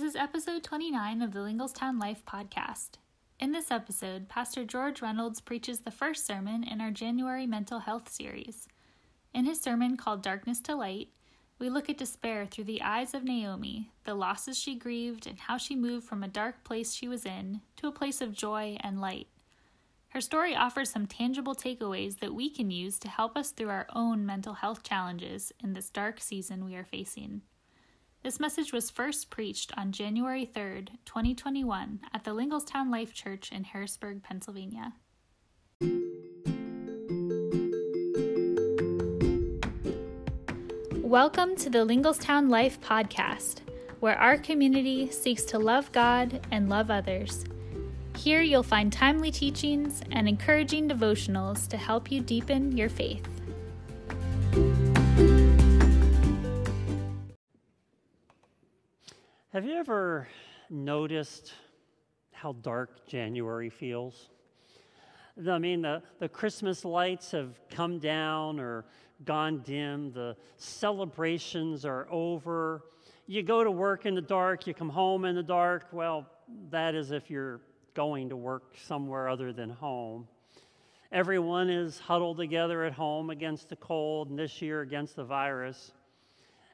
This is episode 29 of the Linglestown Life podcast. In this episode, Pastor George Reynolds preaches the first sermon in our January mental health series. In his sermon called Darkness to Light, we look at despair through the eyes of Naomi, the losses she grieved, and how she moved from a dark place she was in to a place of joy and light. Her story offers some tangible takeaways that we can use to help us through our own mental health challenges in this dark season we are facing. This message was first preached on January 3rd, 2021, at the Linglestown Life Church in Harrisburg, Pennsylvania. Welcome to the Linglestown Life podcast, where our community seeks to love God and love others here you'll find timely teachings and encouraging devotionals to help you deepen your faith. Have you ever noticed how dark January feels? I mean, the, the Christmas lights have come down or gone dim, the celebrations are over. You go to work in the dark, you come home in the dark. Well, that is if you're going to work somewhere other than home. Everyone is huddled together at home against the cold, and this year against the virus.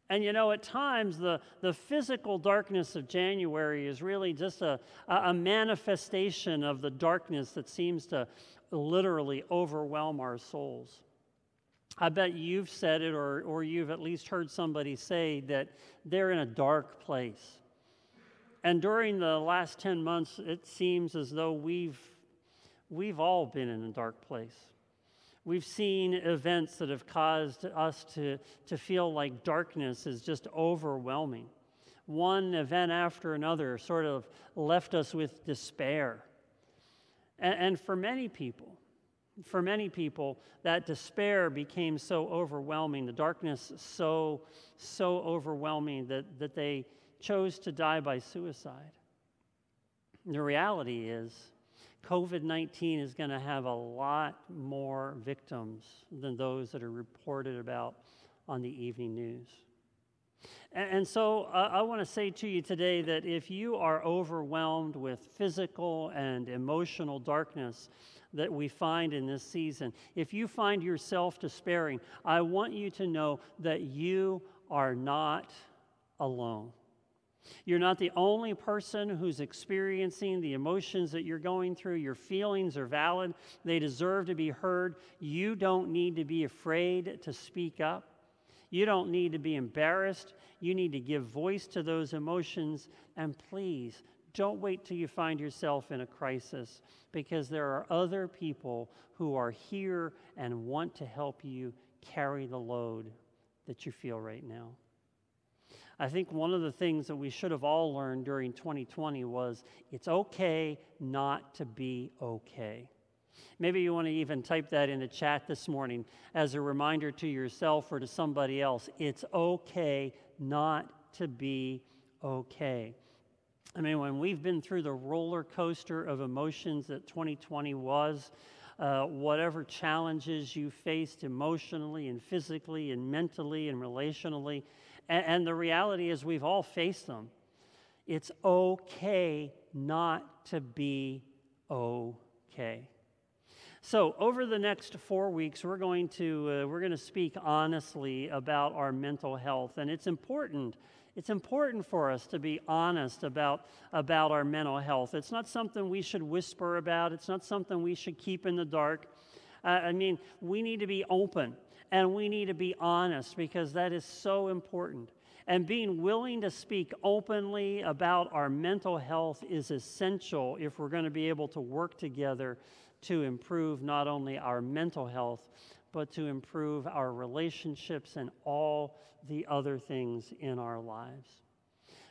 And you know, at times, the, the physical darkness of January is really just a, a manifestation of the darkness that seems to literally overwhelm our souls. I bet you've said it, or, or you've at least heard somebody say that they're in a dark place. And during the last 10 months, it seems as though we've, we've all been in a dark place. We've seen events that have caused us to, to feel like darkness is just overwhelming. One event after another sort of left us with despair. And, and for many people, for many people, that despair became so overwhelming, the darkness so, so overwhelming that, that they chose to die by suicide. The reality is, COVID 19 is going to have a lot more victims than those that are reported about on the evening news. And, and so uh, I want to say to you today that if you are overwhelmed with physical and emotional darkness, that we find in this season, if you find yourself despairing, I want you to know that you are not alone. You're not the only person who's experiencing the emotions that you're going through. Your feelings are valid, they deserve to be heard. You don't need to be afraid to speak up. You don't need to be embarrassed. You need to give voice to those emotions. And please, don't wait till you find yourself in a crisis because there are other people who are here and want to help you carry the load that you feel right now. I think one of the things that we should have all learned during 2020 was it's okay not to be okay. Maybe you want to even type that in the chat this morning as a reminder to yourself or to somebody else. It's okay not to be okay. I mean, when we've been through the roller coaster of emotions that 2020 was, uh, whatever challenges you faced emotionally and physically and mentally and relationally, and, and the reality is, we've all faced them. It's okay not to be okay. So, over the next four weeks, we're going to uh, we're going to speak honestly about our mental health, and it's important. It's important for us to be honest about, about our mental health. It's not something we should whisper about. It's not something we should keep in the dark. I mean, we need to be open and we need to be honest because that is so important. And being willing to speak openly about our mental health is essential if we're going to be able to work together to improve not only our mental health, but to improve our relationships and all the other things in our lives.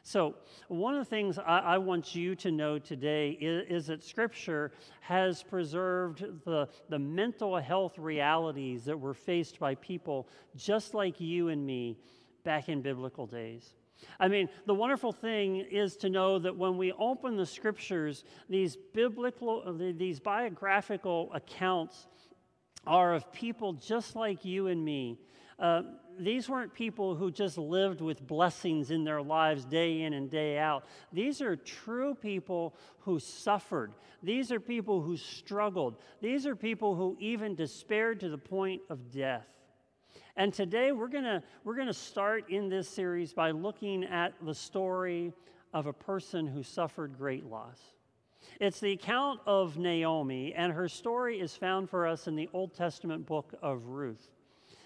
So, one of the things I, I want you to know today is, is, that Scripture has preserved the, the mental health realities that were faced by people just like you and me back in biblical days. I mean, the wonderful thing is to know that when we open the Scriptures, these biblical, these biographical accounts are of people just like you and me. Uh, these weren't people who just lived with blessings in their lives day in and day out. These are true people who suffered. These are people who struggled. These are people who even despaired to the point of death. And today we're going we're going to start in this series by looking at the story of a person who suffered great loss. It's the account of Naomi, and her story is found for us in the Old Testament book of Ruth.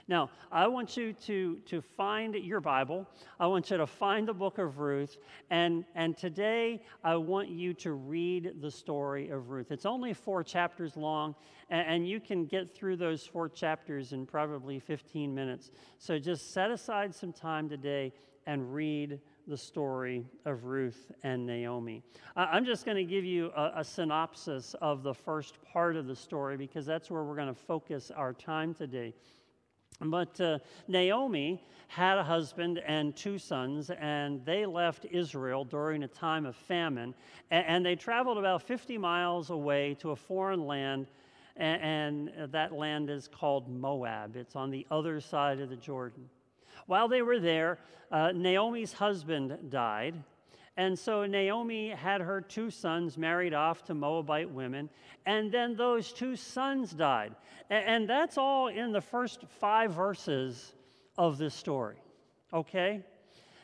Now, I want you to, to find your Bible. I want you to find the book of Ruth. And, and today, I want you to read the story of Ruth. It's only four chapters long, and, and you can get through those four chapters in probably 15 minutes. So just set aside some time today and read the story of Ruth and Naomi. I'm just going to give you a, a, synopsis of the first part of the story because that's where we're going to focus our time today. But uh, Naomi had a husband and two sons, and they left Israel during a time of famine. And, and they traveled about 50 miles away to a foreign land, and, and that land is called Moab. It's on the other side of the Jordan. While they were there, uh, Naomi's husband died. And so Naomi had her two sons married off to Moabite women, and then those two sons died. And that's all in the first five verses of this story, okay?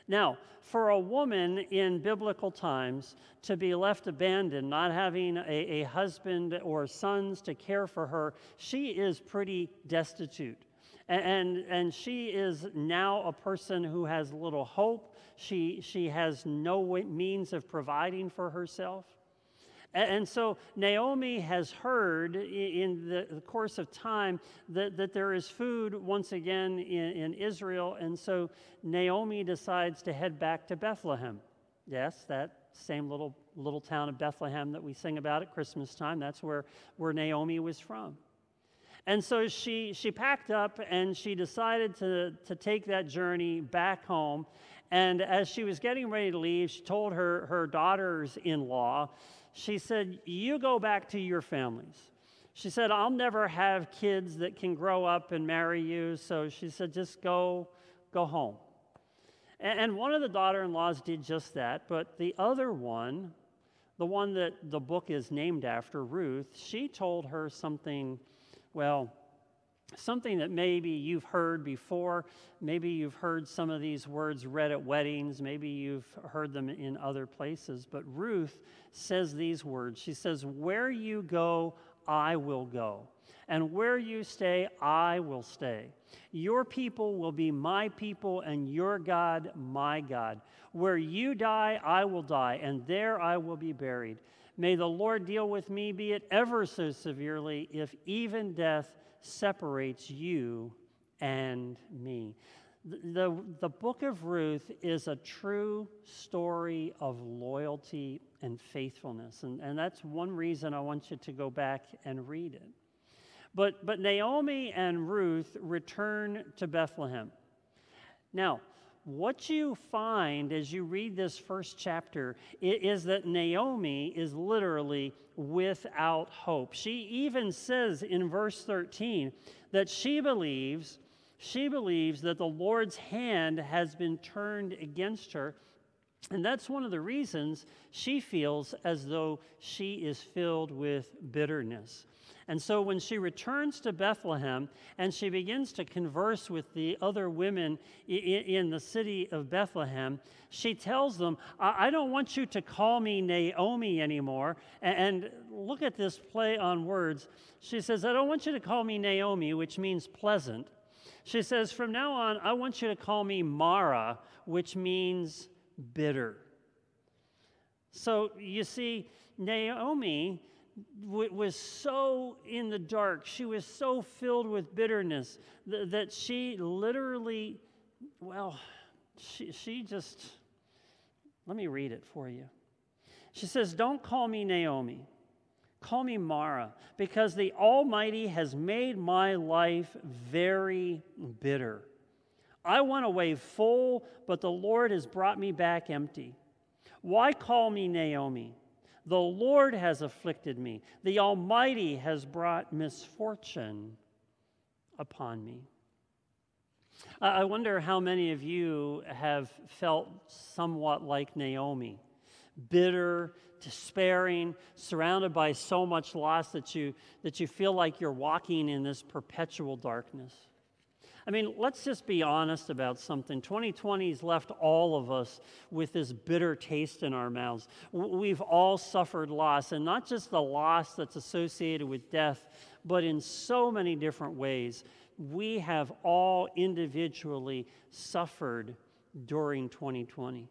Now, for a woman in biblical times to be left abandoned, not having a, a husband or sons to care for her, she is pretty destitute. And, and she is now a person who has little hope. She, she has no means of providing for herself. And, so Naomi has heard in the course of time that, that there is food once again in, in Israel. And so Naomi decides to head back to Bethlehem. Yes, that same little, little town of Bethlehem that we sing about at Christmas time. That's where, where Naomi was from. And so she, she packed up and she decided to, to take that journey back home. And as she was getting ready to leave, she told her, her daughters in law, she said, You go back to your families. She said, I'll never have kids that can grow up and marry you. So she said, Just go, go home. And, and one of the daughter in laws did just that. But the other one, the one that the book is named after, Ruth, she told her something well, something that maybe you've heard before. Maybe you've heard some of these words read at weddings. Maybe you've heard them in other places. But Ruth says these words She says, Where you go, I will go. And where you stay, I will stay. Your people will be my people, and your God, my God. Where you die, I will die, and there I will be buried. May the Lord deal with me, be it ever so severely, if even death separates you and me. The, the, book of Ruth is a true story of loyalty and faithfulness. And, and that's one reason I want you to go back and read it. But, but Naomi and Ruth return to Bethlehem. Now, what you find as you read this first chapter is that Naomi is literally without hope. She even says in verse 13 that she believes she believes that the Lord's hand has been turned against her. And that's one of the reasons she feels as though she is filled with bitterness. And so when she returns to Bethlehem and she begins to converse with the other women in the city of Bethlehem, she tells them, I don't want you to call me Naomi anymore. And look at this play on words. She says, I don't want you to call me Naomi, which means pleasant. She says, From now on, I want you to call me Mara, which means bitter. So you see, Naomi was so in the dark. She was so filled with bitterness that she literally, well, she, she just, let me read it for you. She says, Don't call me Naomi. Call me Mara, because the Almighty has made my life very bitter. I went away full, but the Lord has brought me back empty. Why call me Naomi? The Lord has afflicted me. The Almighty has brought misfortune upon me. I wonder how many of you have felt somewhat like Naomi, bitter, despairing, surrounded by so much loss that you, that you feel like you're walking in this perpetual darkness. I mean, let's just be honest about something. 2020 has left all of us with this bitter taste in our mouths. We've all suffered loss, and not just the loss that's associated with death, but in so many different ways. We have all individually suffered during 2020.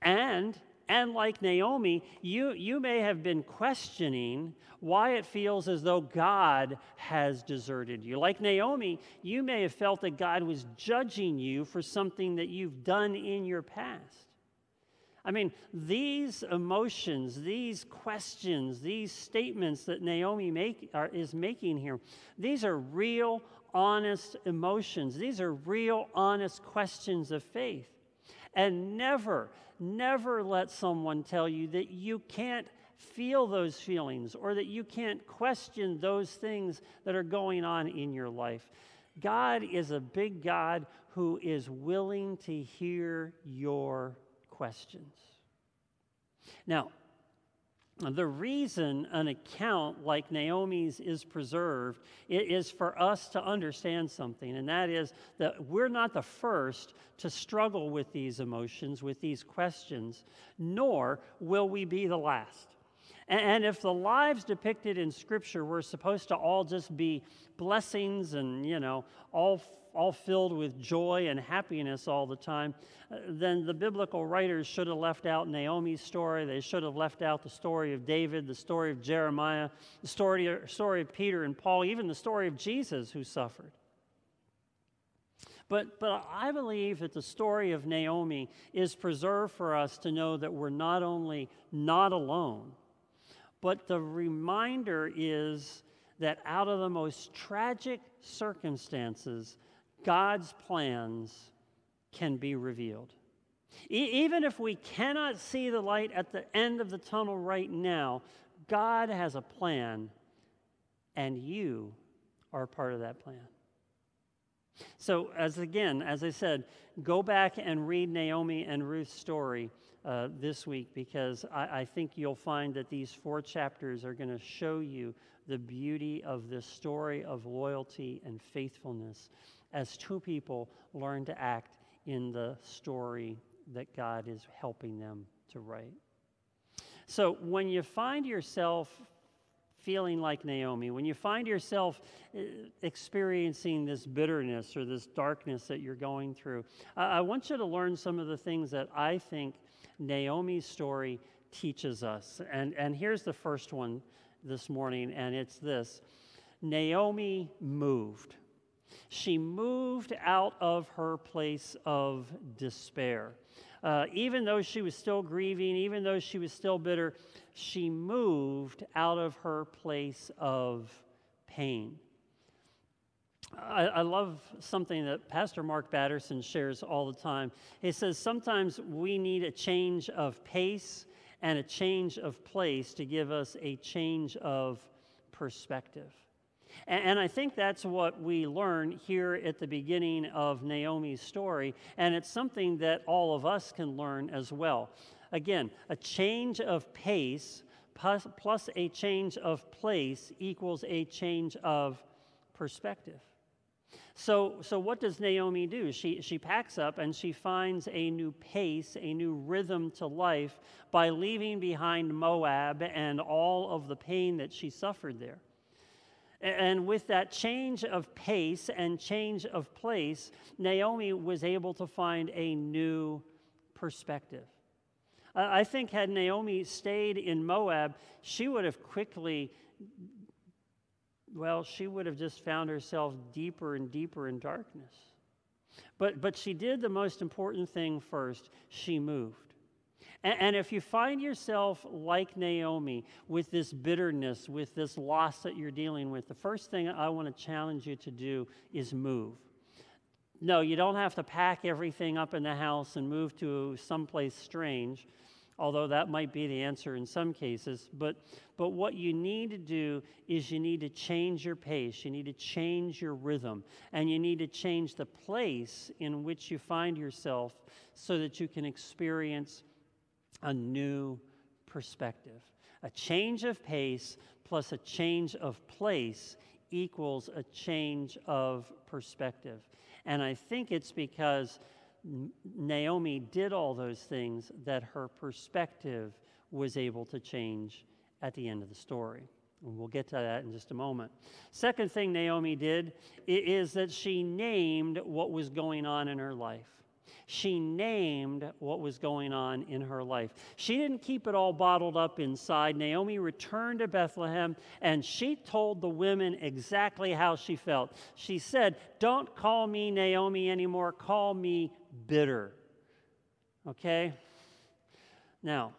And and like Naomi, you, you may have been questioning why it feels as though God has deserted you. Like Naomi, you may have felt that God was judging you for something that you've done in your past. I mean, these emotions, these questions, these statements that Naomi make, are, is making here, these are real, honest emotions. These are real, honest questions of faith. And never, never let someone tell you that you can't feel those feelings or that you can't question those things that are going on in your life. God is a big God who is willing to hear your questions. Now, the reason an account like Naomi's is preserved is for us to understand something, and that is that we're not the first to struggle with these emotions, with these questions, nor will we be the last. And if the lives depicted in Scripture were supposed to all just be blessings and, you know, all all filled with joy and happiness all the time, uh, then the biblical writers should have left out Naomi's story. They should have left out the story of David, the story of Jeremiah, the story, story of Peter and Paul, even the story of Jesus who suffered. But, but I believe that the story of Naomi is preserved for us to know that we're not only not alone, but the reminder is that out of the most tragic circumstances, God's plans can be revealed. E- even if we cannot see the light at the end of the tunnel right now, God has a plan, and you are part of that plan. So, as again, as I said, go back and read Naomi and Ruth's story uh, this week because I, I think you'll find that these four chapters are going to show you the beauty of this story of loyalty and faithfulness as two people learn to act in the story that God is helping them to write. So when you find yourself feeling like Naomi, when you find yourself uh, experiencing this bitterness or this darkness that you're going through, I want you to learn some of the things that I think Naomi's story teaches us. And, and here's the first one this morning, and it's this Naomi moved. She moved out of her place of despair. Uh, even though she was still grieving, even though she was still bitter, she moved out of her place of pain. I, I, love something that Pastor Mark Batterson shares all the time. He says sometimes we need a change of pace and a change of place to give us a change of perspective. And, I think that's what we learn here at the beginning of Naomi's story, and it's something that all of us can learn as well. Again, a change of pace plus, plus a change of place equals a change of perspective. So, so what does Naomi do? She, she packs up and she finds a new pace, a new rhythm to life by leaving behind Moab and all of the pain that she suffered there. And with that change of pace and change of place, Naomi was able to find a new perspective. I think had Naomi stayed in Moab, she would have quickly, well, she would have just found herself deeper and deeper in darkness. But, but she did the most important thing first she moved. And, and if you find yourself like Naomi with this bitterness, with this loss that you're dealing with, the first thing I want to challenge you to do is move. No, you don't have to pack everything up in the house and move to someplace strange. although that might be the answer in some cases. But, but what you need to do is you need to change your pace, you need to change your rhythm, and you need to change the place in which you find yourself so that you can experience a new perspective. A change of pace plus a change of place equals a change of perspective. And I think it's because Naomi did all those things that her perspective was able to change at the end of the story. And we'll get to that in just a moment. Second thing Naomi did is that she named what was going on in her life she named what was going on in her life. She didn't keep it all bottled up inside. Naomi returned to Bethlehem and she told the women exactly how she felt. She said, Don't call me Naomi anymore, call me bitter. Okay? Now,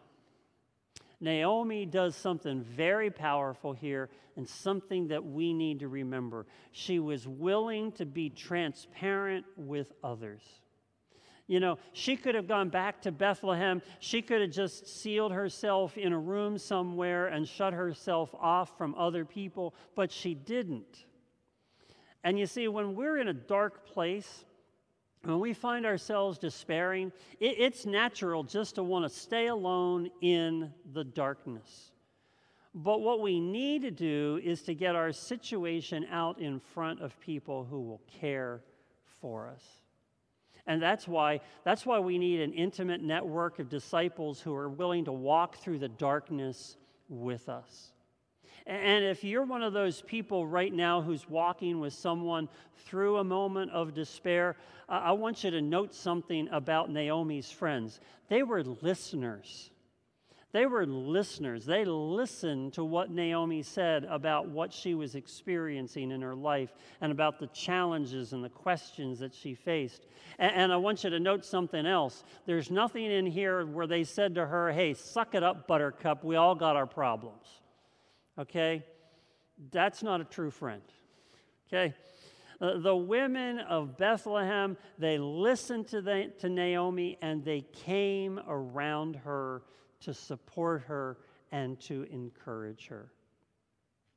Naomi does something very powerful here and something that we need to remember. She was willing to be transparent with others. You know, she could have gone back to Bethlehem. She could have just sealed herself in a room somewhere and shut herself off from other people, but she didn't. And you see, when we're in a dark place, when we find ourselves despairing, it, it's natural just to want to stay alone in the darkness. But what we need to do is to get our situation out in front of people who will care for us. And that's why, that's why we need an intimate network of disciples who are willing to walk through the darkness with us. And if you're one of those people right now who's walking with someone through a moment of despair, I want you to note something about Naomi's friends. They were listeners. They were listeners. They listened to what Naomi said about what she was experiencing in her life and about the challenges and the questions that she faced. And, and, I want you to note something else. There's nothing in here where they said to her, hey, suck it up, buttercup. We all got our problems. Okay? That's not a true friend. Okay? Uh, the women of Bethlehem, they listened to, the, to Naomi and they came around her to support her and to encourage her.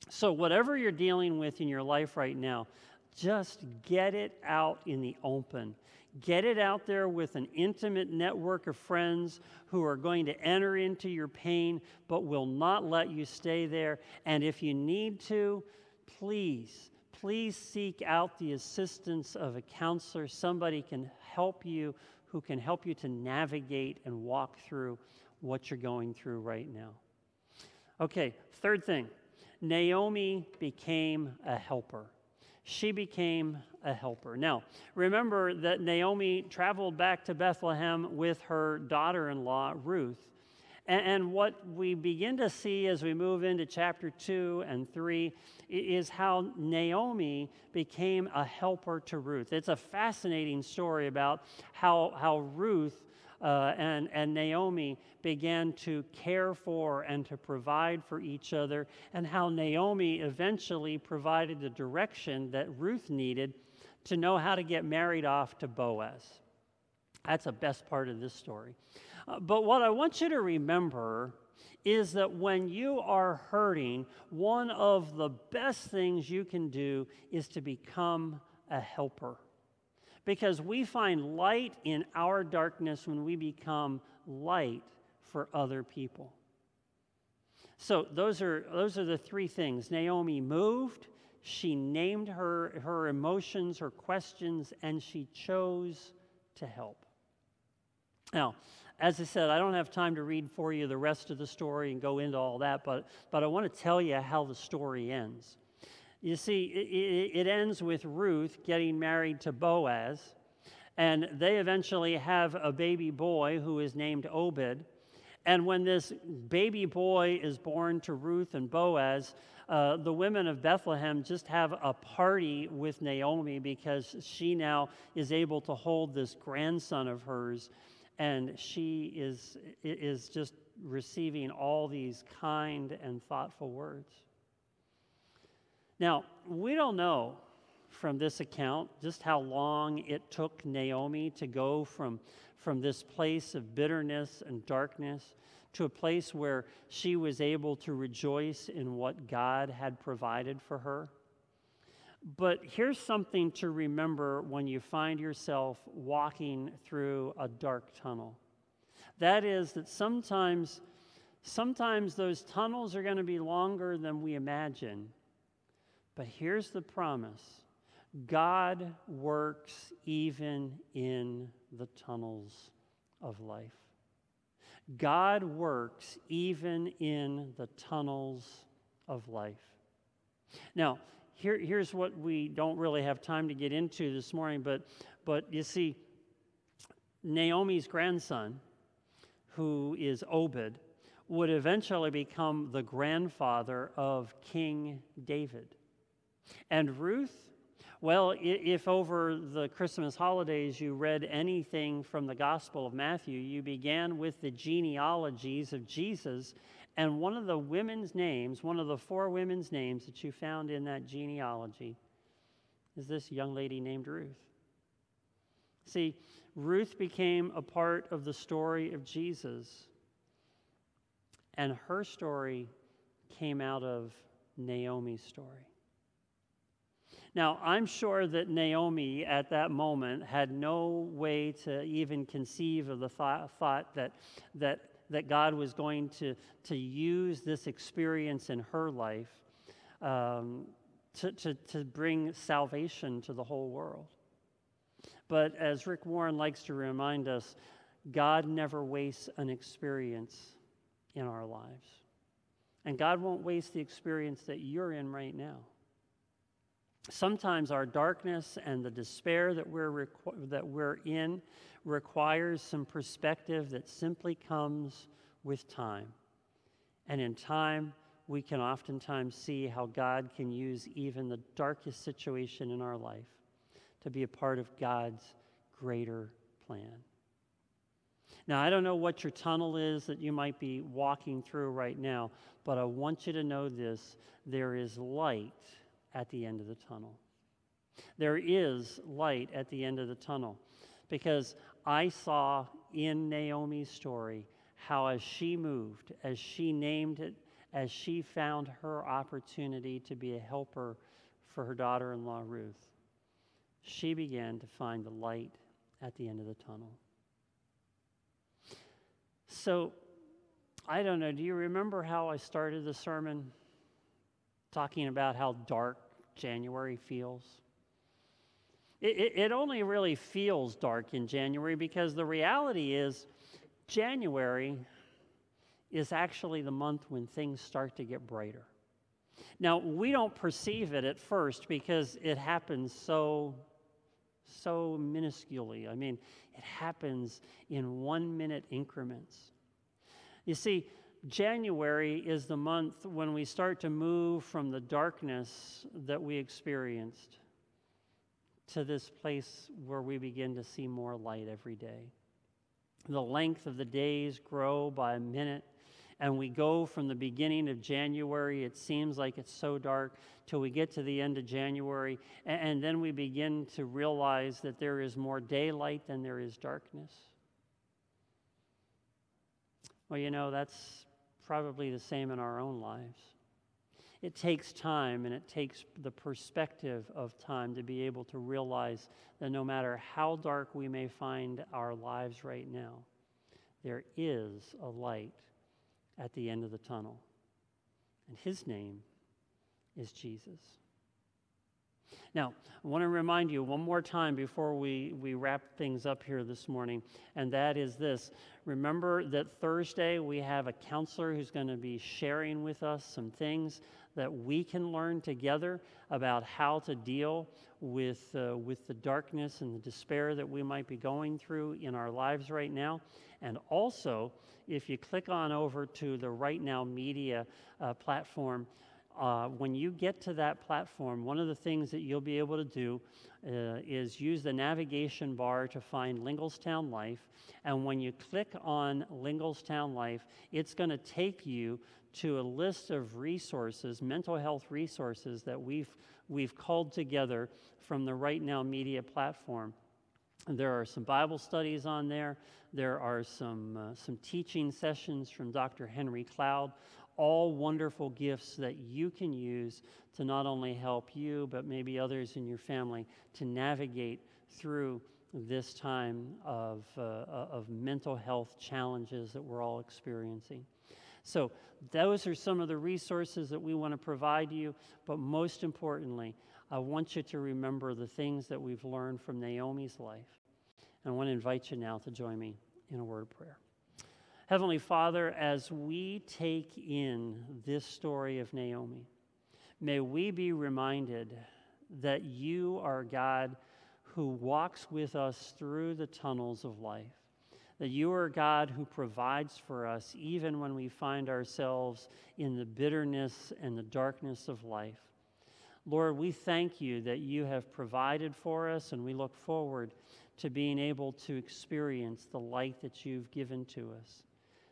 So, whatever you're dealing with in your life right now, just get it out in the open. Get it out there with an intimate network of friends who are going to enter into your pain but will not let you stay there. And if you need to, please, please seek out the assistance of a counselor. Somebody can help you who can help you to navigate and walk through what you're going through right now. Okay, third thing Naomi became a helper. She became a helper. Now, remember that Naomi traveled back to Bethlehem with her daughter in law, Ruth. And, what we begin to see as we move into chapter 2 and 3 is how Naomi became a helper to Ruth. It's a fascinating story about how, how Ruth uh, and, and Naomi began to care for and to provide for each other, and how Naomi eventually provided the direction that Ruth needed to know how to get married off to Boaz. That's the best part of this story. Uh, but what I want you to remember is that when you are hurting, one of the best things you can do is to become a helper because we find light in our darkness when we become light for other people. So those are those are the three things. Naomi moved, she named her her emotions, her questions and she chose to help. Now, as I said, I don't have time to read for you the rest of the story and go into all that, but, but I want to tell you how the story ends. You see, it, it, ends with Ruth getting married to Boaz, and they eventually have a baby boy who is named Obed. And when this baby boy is born to Ruth and Boaz, uh, the women of Bethlehem just have a party with Naomi because she now is able to hold this grandson of hers, and she is, is just receiving all these kind and thoughtful words. Now, we don't know from this account just how long it took Naomi to go from, from this place of bitterness and darkness to a place where she was able to rejoice in what God had provided for her. But here's something to remember when you find yourself walking through a dark tunnel. That is that sometimes sometimes those tunnels are going to be longer than we imagine. But here's the promise. God works even in the tunnels of life. God works even in the tunnels of life. Now, here, here's what we don't really have time to get into this morning, but, but you see, Naomi's grandson, who is Obed, would eventually become the grandfather of King David. And Ruth well, if over the Christmas holidays you read anything from the Gospel of Matthew, you began with the genealogies of Jesus. And one of the women's names, one of the four women's names that you found in that genealogy, is this young lady named Ruth. See, Ruth became a part of the story of Jesus, and her story came out of Naomi's story. Now, I'm sure that Naomi at that moment had no way to even conceive of the thought, thought that, that, that God was going to, to use this experience in her life um, to, to, to bring salvation to the whole world. But as Rick Warren likes to remind us, God never wastes an experience in our lives. And God won't waste the experience that you're in right now sometimes our darkness and the despair that we're, that we're in requires some perspective that simply comes with time. And in time, we can oftentimes see how God can use even the darkest situation in our life to be a part of God's greater plan. Now, I don't know what your tunnel is that you might be walking through right now, but I want you to know this there is light at the end of the tunnel. There is light at the end of the tunnel because I saw in Naomi's story how, as she moved, as she named it, as she found her opportunity to be a helper for her daughter in law Ruth, she began to find the light at the end of the tunnel. So, I don't know, do you remember how I started the sermon? Talking about how dark January feels. It, it, it, only really feels dark in January because the reality is January is actually the month when things start to get brighter. Now, we don't perceive it at first because it happens so so minusculely. I mean, it happens in 1 minute increments. You see, January is the month when we start to move from the darkness that we experienced to this place where we begin to see more light every day. The length of the days grow by a minute, and we go from the beginning of January, it seems like it's so dark, till we get to the end of January, and, then we begin to realize that there is more daylight than there is darkness. Well, you know, that's probably the same in our own lives. It takes time and it takes the perspective of time to be able to realize that no matter how dark we may find our lives right now, there is a light at the end of the tunnel. And his name is Jesus. Now, I want to remind you one more time before we, we wrap things up here this morning, and that is this. Remember that Thursday we have a counselor who's going to be sharing with us some things that we can learn together about how to deal with, uh, with the darkness and the despair that we might be going through in our lives right now. And also, if you click on over to the Right Now Media uh, platform, uh, when you get to that platform, one of the things that you'll be able to do uh, is use the navigation bar to find Linglestown Life. And when you click on Linglestown Life, it's going to take you to a list of resources, mental health resources that we've, we've called together from the Right Now Media platform. There are some Bible studies on there. There are some, uh, some teaching sessions from Dr. Henry Cloud all wonderful gifts that you can use to not only help you, but maybe others in your family to navigate through this time of, uh, uh, of mental health challenges that we're all experiencing. So, those are some of the resources that we want to provide you, but most importantly, I want you to remember the things that we've learned from Naomi's life. And I want to invite you now to join me in a word of prayer. Heavenly Father, as we take in this story of Naomi, may we be reminded that you are God who walks with us through the tunnels of life, that you are God who provides for us even when we find ourselves in the bitterness and the darkness of life. Lord, we thank you that you have provided for us, and we look forward to being able to experience the light that you've given to us.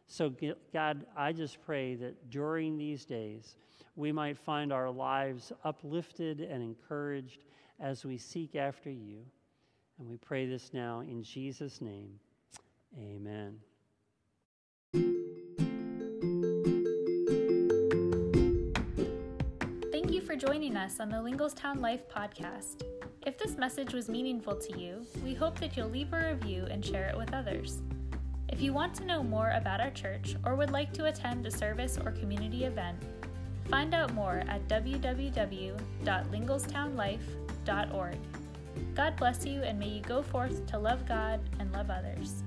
So, God, I just pray that during these days, we might find our lives uplifted and encouraged as we seek after you. And we pray this now in Jesus' name. Amen. Thank you for joining us on the Linglestown Life podcast. If this message was meaningful to you, we hope that you'll leave a review and share it with others. If you want to know more about our church or would like to attend a service or community event, find out more at www.linglestownlife.org. God bless you, and may you go forth to love God and love others.